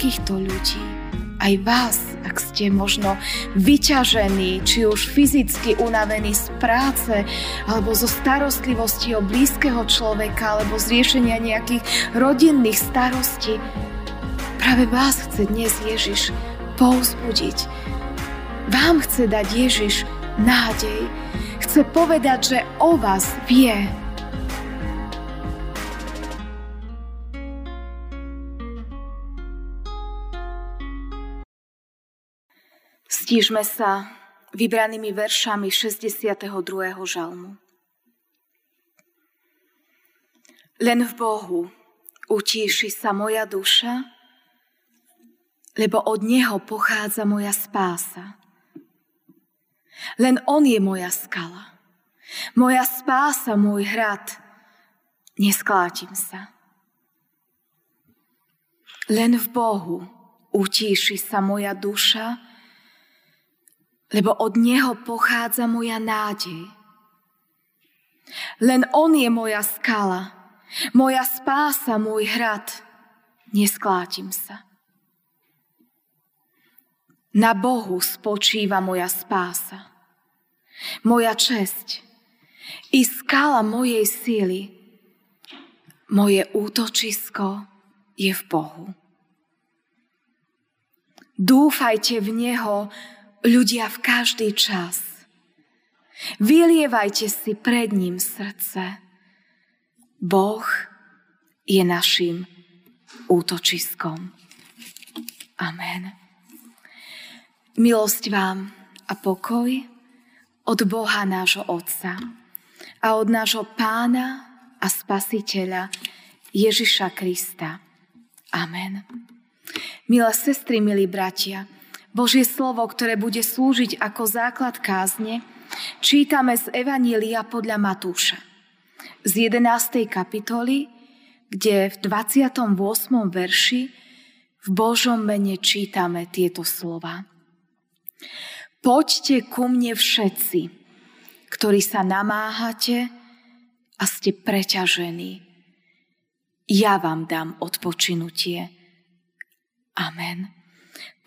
takýchto ľudí, aj vás, ak ste možno vyťažení, či už fyzicky unavení z práce, alebo zo starostlivosti o blízkeho človeka, alebo z riešenia nejakých rodinných starostí. Práve vás chce dnes Ježiš pouzbudiť. Vám chce dať Ježiš nádej. Chce povedať, že o vás vie. Stížme sa vybranými veršami 62. žalmu. Len v Bohu utíši sa moja duša, lebo od Neho pochádza moja spása. Len On je moja skala, moja spása, môj hrad. Nesklátim sa. Len v Bohu utíši sa moja duša, lebo od Neho pochádza moja nádej. Len On je moja skala, moja spása, môj hrad. Nesklátim sa. Na Bohu spočíva moja spása, moja česť i skala mojej síly. Moje útočisko je v Bohu. Dúfajte v Neho, ľudia v každý čas. Vylievajte si pred ním srdce. Boh je našim útočiskom. Amen. Milosť vám a pokoj od Boha nášho Otca a od nášho Pána a Spasiteľa Ježiša Krista. Amen. Milé sestry, milí bratia, Božie slovo, ktoré bude slúžiť ako základ kázne, čítame z Evanília podľa Matúša. Z 11. kapitoly, kde v 28. verši v Božom mene čítame tieto slova. Poďte ku mne všetci, ktorí sa namáhate a ste preťažení. Ja vám dám odpočinutie. Amen.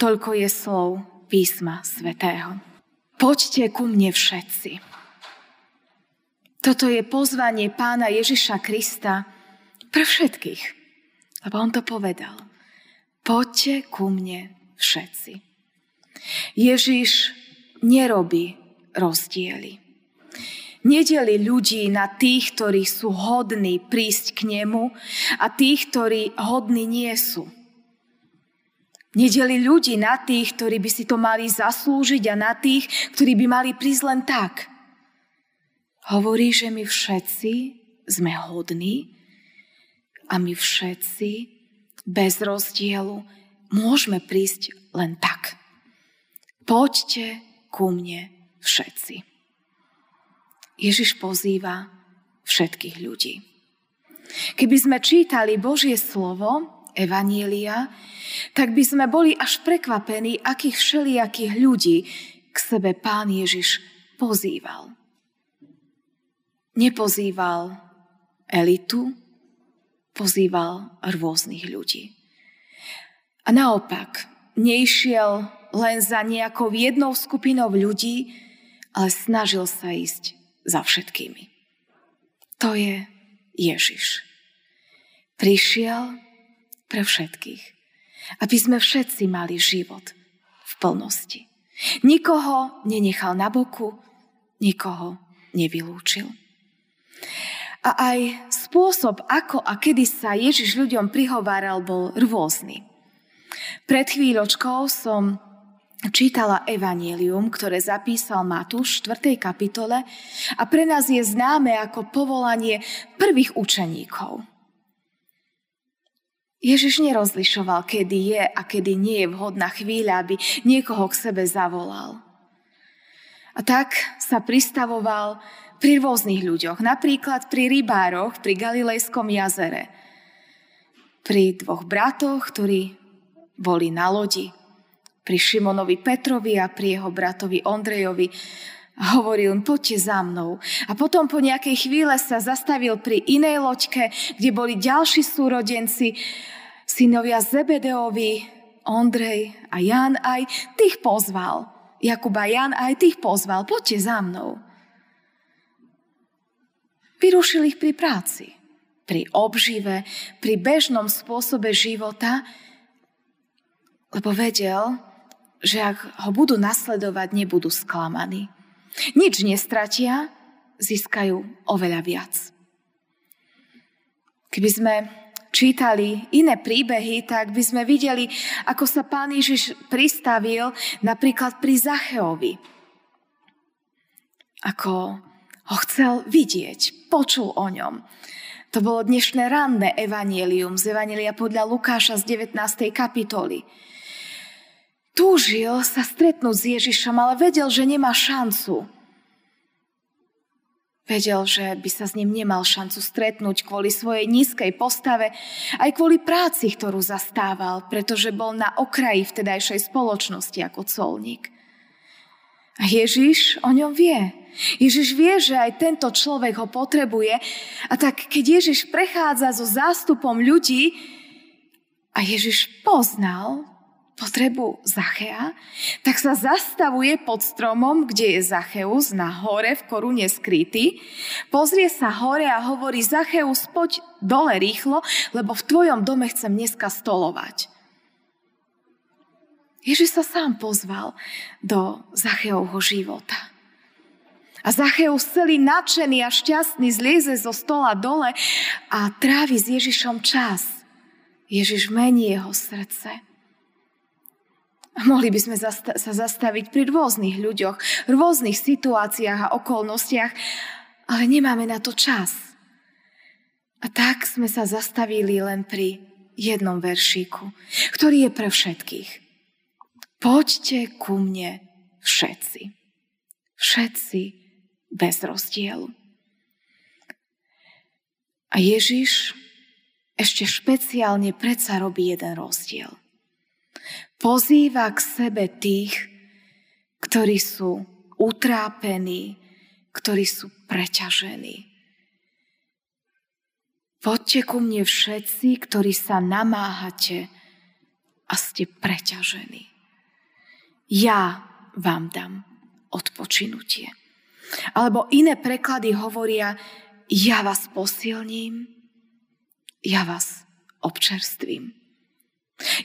Toľko je slov písma svätého. Poďte ku mne všetci. Toto je pozvanie pána Ježiša Krista pre všetkých. Lebo on to povedal. Poďte ku mne všetci. Ježiš nerobí rozdiely. Nedeli ľudí na tých, ktorí sú hodní prísť k nemu a tých, ktorí hodní nie sú. Nedeli ľudí na tých, ktorí by si to mali zaslúžiť a na tých, ktorí by mali prísť len tak. Hovorí, že my všetci sme hodní a my všetci bez rozdielu môžeme prísť len tak. Poďte ku mne všetci. Ježiš pozýva všetkých ľudí. Keby sme čítali Božie slovo, Evanielia, tak by sme boli až prekvapení, akých všelijakých ľudí k sebe pán Ježiš pozýval. Nepozýval elitu, pozýval rôznych ľudí. A naopak, neišiel len za nejakou jednou skupinou ľudí, ale snažil sa ísť za všetkými. To je Ježiš. Prišiel pre všetkých. Aby sme všetci mali život v plnosti. Nikoho nenechal na boku, nikoho nevylúčil. A aj spôsob, ako a kedy sa Ježiš ľuďom prihováral, bol rôzny. Pred chvíľočkou som čítala Evangelium, ktoré zapísal Matúš v 4. kapitole a pre nás je známe ako povolanie prvých učeníkov. Ježiš nerozlišoval, kedy je a kedy nie je vhodná chvíľa, aby niekoho k sebe zavolal. A tak sa pristavoval pri rôznych ľuďoch, napríklad pri rybároch pri Galilejskom jazere, pri dvoch bratoch, ktorí boli na lodi, pri Šimonovi Petrovi a pri jeho bratovi Ondrejovi. Hovoril, poďte za mnou. A potom po nejakej chvíle sa zastavil pri inej loďke, kde boli ďalší súrodenci synovia Zebedeovi, Ondrej a Jan aj tých pozval. Jakub a Jan aj tých pozval. Poďte za mnou. Vyrušil ich pri práci, pri obžive, pri bežnom spôsobe života, lebo vedel, že ak ho budú nasledovať, nebudú sklamaní. Nič nestratia, získajú oveľa viac. Keby sme čítali iné príbehy, tak by sme videli, ako sa pán Ježiš pristavil napríklad pri Zacheovi. Ako ho chcel vidieť, počul o ňom. To bolo dnešné ranné evanielium z Evanielia podľa Lukáša z 19. kapitoly. Túžil sa stretnúť s Ježišom, ale vedel, že nemá šancu. Vedel, že by sa s ním nemal šancu stretnúť kvôli svojej nízkej postave, aj kvôli práci, ktorú zastával, pretože bol na okraji vtedajšej spoločnosti ako colník. A Ježiš o ňom vie. Ježiš vie, že aj tento človek ho potrebuje a tak keď Ježiš prechádza so zástupom ľudí a Ježiš poznal potrebu Zachea, tak sa zastavuje pod stromom, kde je Zacheus na hore v korune skrytý, pozrie sa hore a hovorí Zacheus, poď dole rýchlo, lebo v tvojom dome chcem dneska stolovať. Ježiš sa sám pozval do Zacheovho života. A Zacheus celý nadšený a šťastný zlieze zo stola dole a trávi s Ježišom čas. Ježiš mení jeho srdce. Mohli by sme sa zastaviť pri rôznych ľuďoch, rôznych situáciách a okolnostiach, ale nemáme na to čas. A tak sme sa zastavili len pri jednom veršíku, ktorý je pre všetkých. Poďte ku mne všetci. Všetci bez rozdielu. A Ježiš ešte špeciálne predsa robí jeden rozdiel pozýva k sebe tých, ktorí sú utrápení, ktorí sú preťažení. Poďte ku mne všetci, ktorí sa namáhate a ste preťažení. Ja vám dám odpočinutie. Alebo iné preklady hovoria, ja vás posilním, ja vás občerstvím.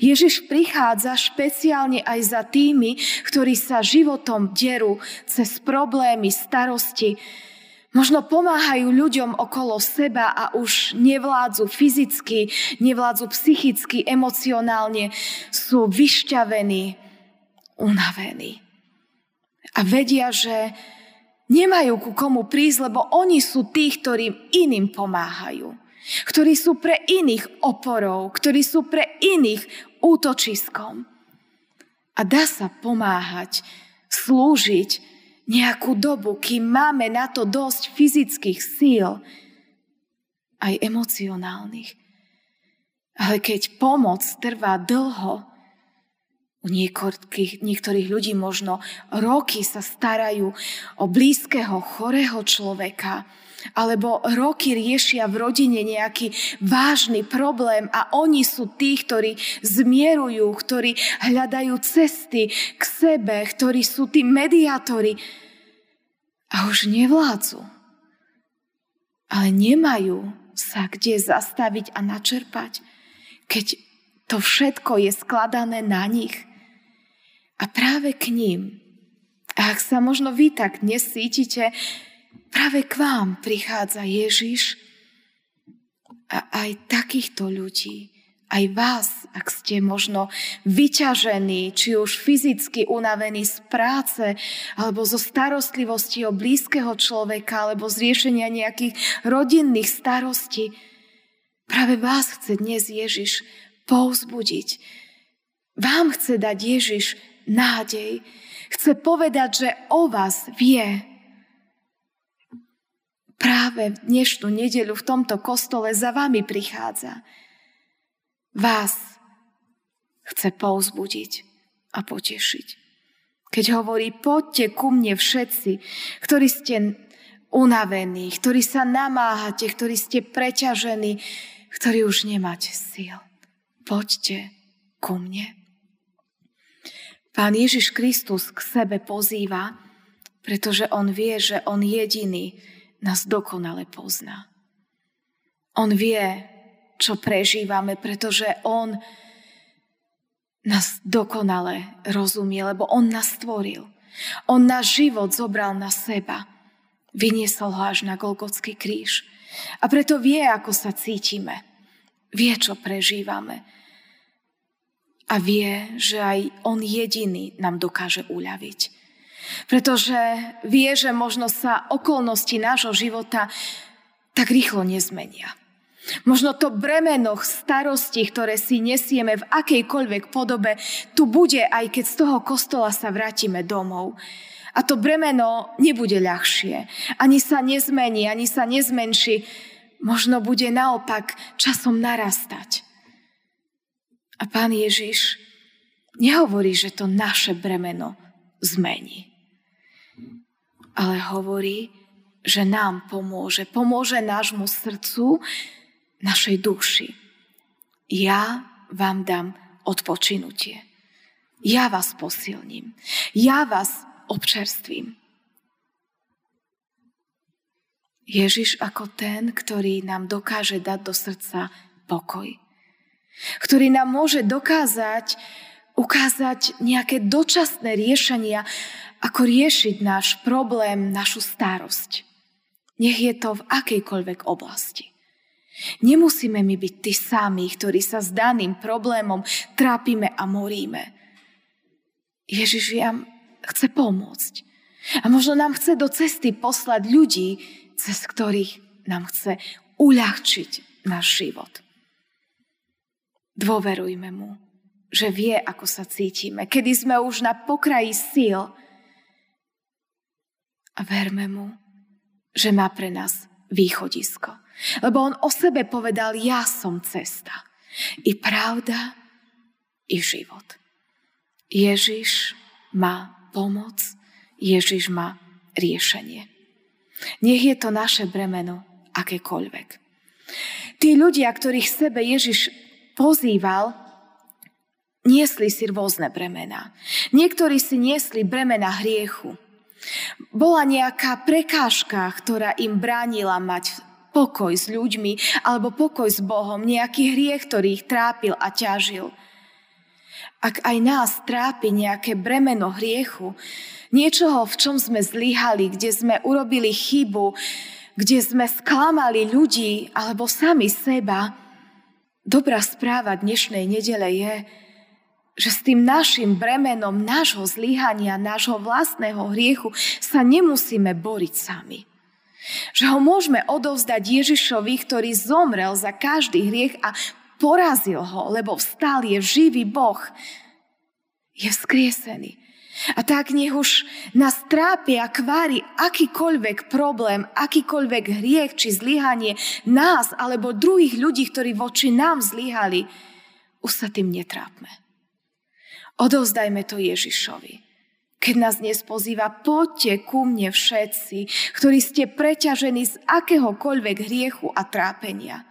Ježiš prichádza špeciálne aj za tými, ktorí sa životom derú cez problémy, starosti, Možno pomáhajú ľuďom okolo seba a už nevládzu fyzicky, nevládzu psychicky, emocionálne, sú vyšťavení, unavení. A vedia, že nemajú ku komu prísť, lebo oni sú tí, ktorým iným pomáhajú ktorí sú pre iných oporou, ktorí sú pre iných útočiskom. A dá sa pomáhať, slúžiť nejakú dobu, kým máme na to dosť fyzických síl, aj emocionálnych. Ale keď pomoc trvá dlho, u niektorých, niektorých ľudí možno roky sa starajú o blízkeho, chorého človeka, alebo roky riešia v rodine nejaký vážny problém a oni sú tí, ktorí zmierujú, ktorí hľadajú cesty k sebe, ktorí sú tí mediátori a už nevládzu. Ale nemajú sa kde zastaviť a načerpať, keď to všetko je skladané na nich. A práve k ním. Ak sa možno vy tak dnes cítite, Práve k vám prichádza Ježiš a aj takýchto ľudí, aj vás, ak ste možno vyťažení, či už fyzicky unavení z práce, alebo zo starostlivosti o blízkeho človeka, alebo z riešenia nejakých rodinných starostí. Práve vás chce dnes Ježiš povzbudiť. Vám chce dať Ježiš nádej. Chce povedať, že o vás vie práve v dnešnú nedeľu v tomto kostole za vami prichádza. Vás chce pouzbudiť a potešiť. Keď hovorí, poďte ku mne všetci, ktorí ste unavení, ktorí sa namáhate, ktorí ste preťažení, ktorí už nemáte síl. Poďte ku mne. Pán Ježiš Kristus k sebe pozýva, pretože on vie, že on jediný nás dokonale pozná. On vie, čo prežívame, pretože on nás dokonale rozumie, lebo on nás stvoril. On náš život zobral na seba. Vyniesol ho až na Golgotský kríž. A preto vie, ako sa cítime. Vie, čo prežívame. A vie, že aj on jediný nám dokáže uľaviť. Pretože vie, že možno sa okolnosti nášho života tak rýchlo nezmenia. Možno to bremeno starosti, ktoré si nesieme v akejkoľvek podobe, tu bude, aj keď z toho kostola sa vrátime domov. A to bremeno nebude ľahšie. Ani sa nezmení, ani sa nezmenší. Možno bude naopak časom narastať. A pán Ježiš nehovorí, že to naše bremeno zmení. Ale hovorí, že nám pomôže. Pomôže nášmu srdcu, našej duši. Ja vám dám odpočinutie. Ja vás posilním. Ja vás občerstvím. Ježiš ako ten, ktorý nám dokáže dať do srdca pokoj. Ktorý nám môže dokázať, ukázať nejaké dočasné riešenia, ako riešiť náš problém, našu starosť. Nech je to v akejkoľvek oblasti. Nemusíme my byť tí sami, ktorí sa s daným problémom trápime a moríme. Ježiš vám chce pomôcť. A možno nám chce do cesty poslať ľudí, cez ktorých nám chce uľahčiť náš život. Dôverujme mu, že vie, ako sa cítime, kedy sme už na pokraji síl. A verme mu, že má pre nás východisko. Lebo on o sebe povedal, ja som cesta. I pravda, i život. Ježiš má pomoc, Ježiš má riešenie. Nech je to naše bremeno akékoľvek. Tí ľudia, ktorých sebe Ježiš pozýval, niesli si rôzne bremena. Niektorí si niesli bremena hriechu. Bola nejaká prekážka, ktorá im bránila mať pokoj s ľuďmi alebo pokoj s Bohom, nejaký hriech, ktorý ich trápil a ťažil. Ak aj nás trápi nejaké bremeno hriechu, niečoho, v čom sme zlyhali, kde sme urobili chybu, kde sme sklamali ľudí alebo sami seba, dobrá správa dnešnej nedele je, že s tým našim bremenom nášho zlyhania, nášho vlastného hriechu sa nemusíme boriť sami. Že ho môžeme odovzdať Ježišovi, ktorý zomrel za každý hriech a porazil ho, lebo vstal, je živý Boh. Je vzkriesený. A tak nech už nás trápi a kvári akýkoľvek problém, akýkoľvek hriech či zlyhanie nás alebo druhých ľudí, ktorí voči nám zlyhali, už sa tým netrápme. Odovzdajme to Ježišovi. Keď nás dnes pozýva, poďte ku mne všetci, ktorí ste preťažení z akéhokoľvek hriechu a trápenia.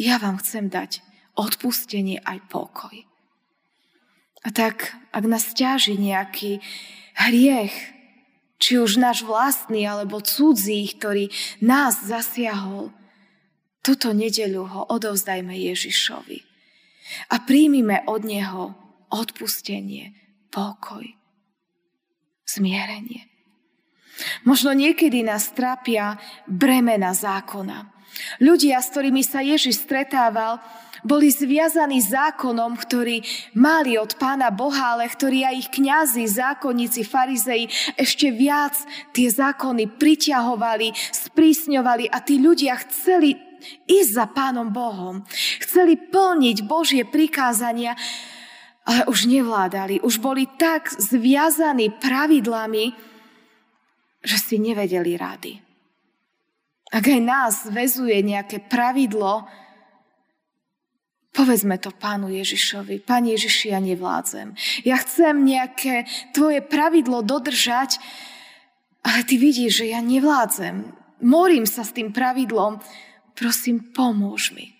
Ja vám chcem dať odpustenie aj pokoj. A tak, ak nás ťaží nejaký hriech, či už náš vlastný alebo cudzí, ktorý nás zasiahol, túto nedeľu ho odovzdajme Ježišovi a príjmime od Neho odpustenie, pokoj, zmierenie. Možno niekedy nás trápia bremena zákona. Ľudia, s ktorými sa Ježiš stretával, boli zviazaní zákonom, ktorý mali od pána Boha, ale ktorí aj ich kňazi, zákonníci, farizei ešte viac tie zákony priťahovali, sprísňovali a tí ľudia chceli ísť za pánom Bohom. Chceli plniť Božie prikázania, ale už nevládali, už boli tak zviazaní pravidlami, že si nevedeli rady. Ak aj nás vezuje nejaké pravidlo, povedzme to pánu Ježišovi. Pán Ježiši, ja nevládzem. Ja chcem nejaké tvoje pravidlo dodržať, ale ty vidíš, že ja nevládzem. Morím sa s tým pravidlom. Prosím, pomôž mi.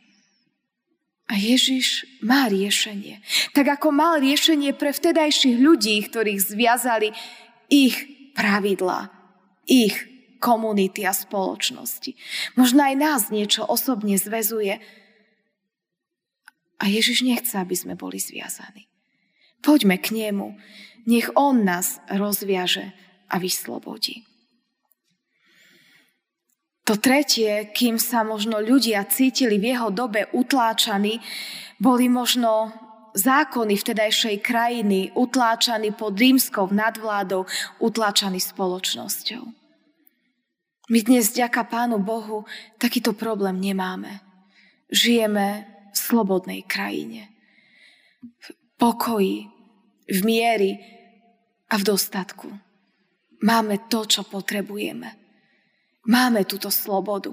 A Ježiš má riešenie. Tak ako mal riešenie pre vtedajších ľudí, ktorých zviazali ich pravidla, ich komunity a spoločnosti. Možno aj nás niečo osobne zväzuje. A Ježiš nechce, aby sme boli zviazaní. Poďme k nemu. Nech on nás rozviaže a vyslobodí. To tretie, kým sa možno ľudia cítili v jeho dobe utláčaní, boli možno zákony vtedajšej krajiny utláčaní pod rímskou nadvládou, utláčaní spoločnosťou. My dnes, ďaká Pánu Bohu, takýto problém nemáme. Žijeme v slobodnej krajine. V pokoji, v miery a v dostatku. Máme to, čo potrebujeme. Máme túto slobodu.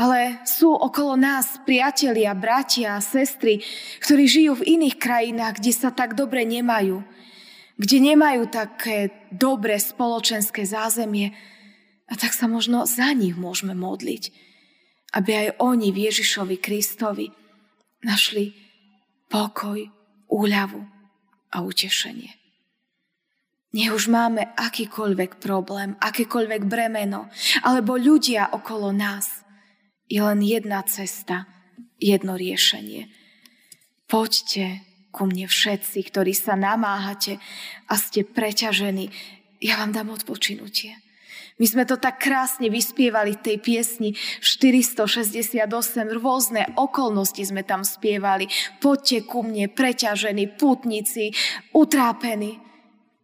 Ale sú okolo nás priatelia, bratia a sestry, ktorí žijú v iných krajinách, kde sa tak dobre nemajú, kde nemajú také dobré spoločenské zázemie. A tak sa možno za nich môžeme modliť, aby aj oni v Ježišovi Kristovi našli pokoj, úľavu a utešenie. Nech už máme akýkoľvek problém, akékoľvek bremeno, alebo ľudia okolo nás. Je len jedna cesta, jedno riešenie. Poďte ku mne všetci, ktorí sa namáhate a ste preťažení. Ja vám dám odpočinutie. My sme to tak krásne vyspievali v tej piesni 468, rôzne okolnosti sme tam spievali. Poďte ku mne, preťažení, putníci, utrápení.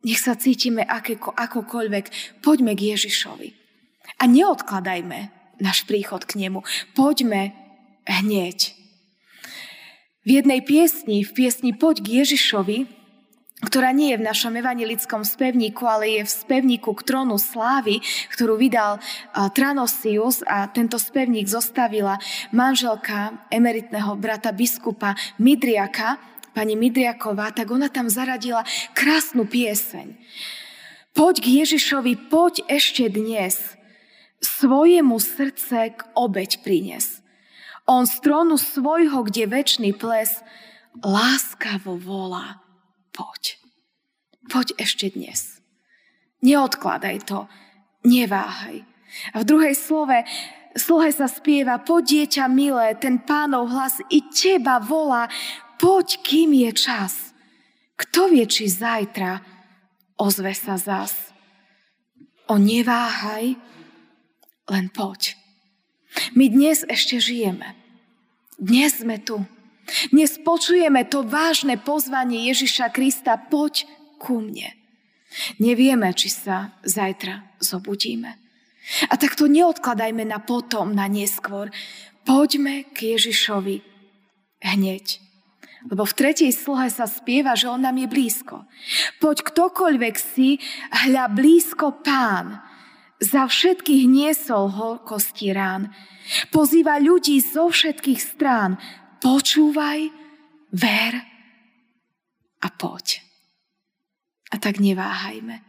Nech sa cítime akéko, akokoľvek. Poďme k Ježišovi. A neodkladajme náš príchod k nemu. Poďme hneď. V jednej piesni, v piesni Poď k Ježišovi, ktorá nie je v našom evangelickom spevníku, ale je v spevníku k trónu slávy, ktorú vydal Tranosius a tento spevník zostavila manželka emeritného brata biskupa Midriaka, pani Midriaková, tak ona tam zaradila krásnu pieseň. Poď k Ježišovi, poď ešte dnes, svojemu srdce k obeď prines. On z trónu svojho, kde väčší ples, láskavo volá, poď. Poď ešte dnes. Neodkladaj to, neváhaj. A v druhej slove, slohe sa spieva, poď dieťa milé, ten pánov hlas i teba volá, poď, kým je čas. Kto vie, či zajtra ozve sa zas. O neváhaj, len poď. My dnes ešte žijeme. Dnes sme tu. Dnes počujeme to vážne pozvanie Ježiša Krista, poď ku mne. Nevieme, či sa zajtra zobudíme. A tak to neodkladajme na potom, na neskôr. Poďme k Ježišovi hneď. Lebo v tretej slohe sa spieva, že on nám je blízko. Poď ktokoľvek si, hľa blízko pán. Za všetkých niesol horkosti rán. Pozýva ľudí zo všetkých strán. Počúvaj, ver a poď. A tak neváhajme.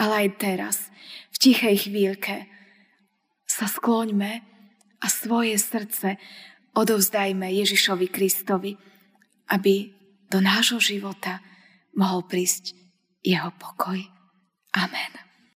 Ale aj teraz, v tichej chvíľke, sa skloňme a svoje srdce odovzdajme Ježišovi Kristovi aby do nášho života mohol prísť jeho pokoj. Amen.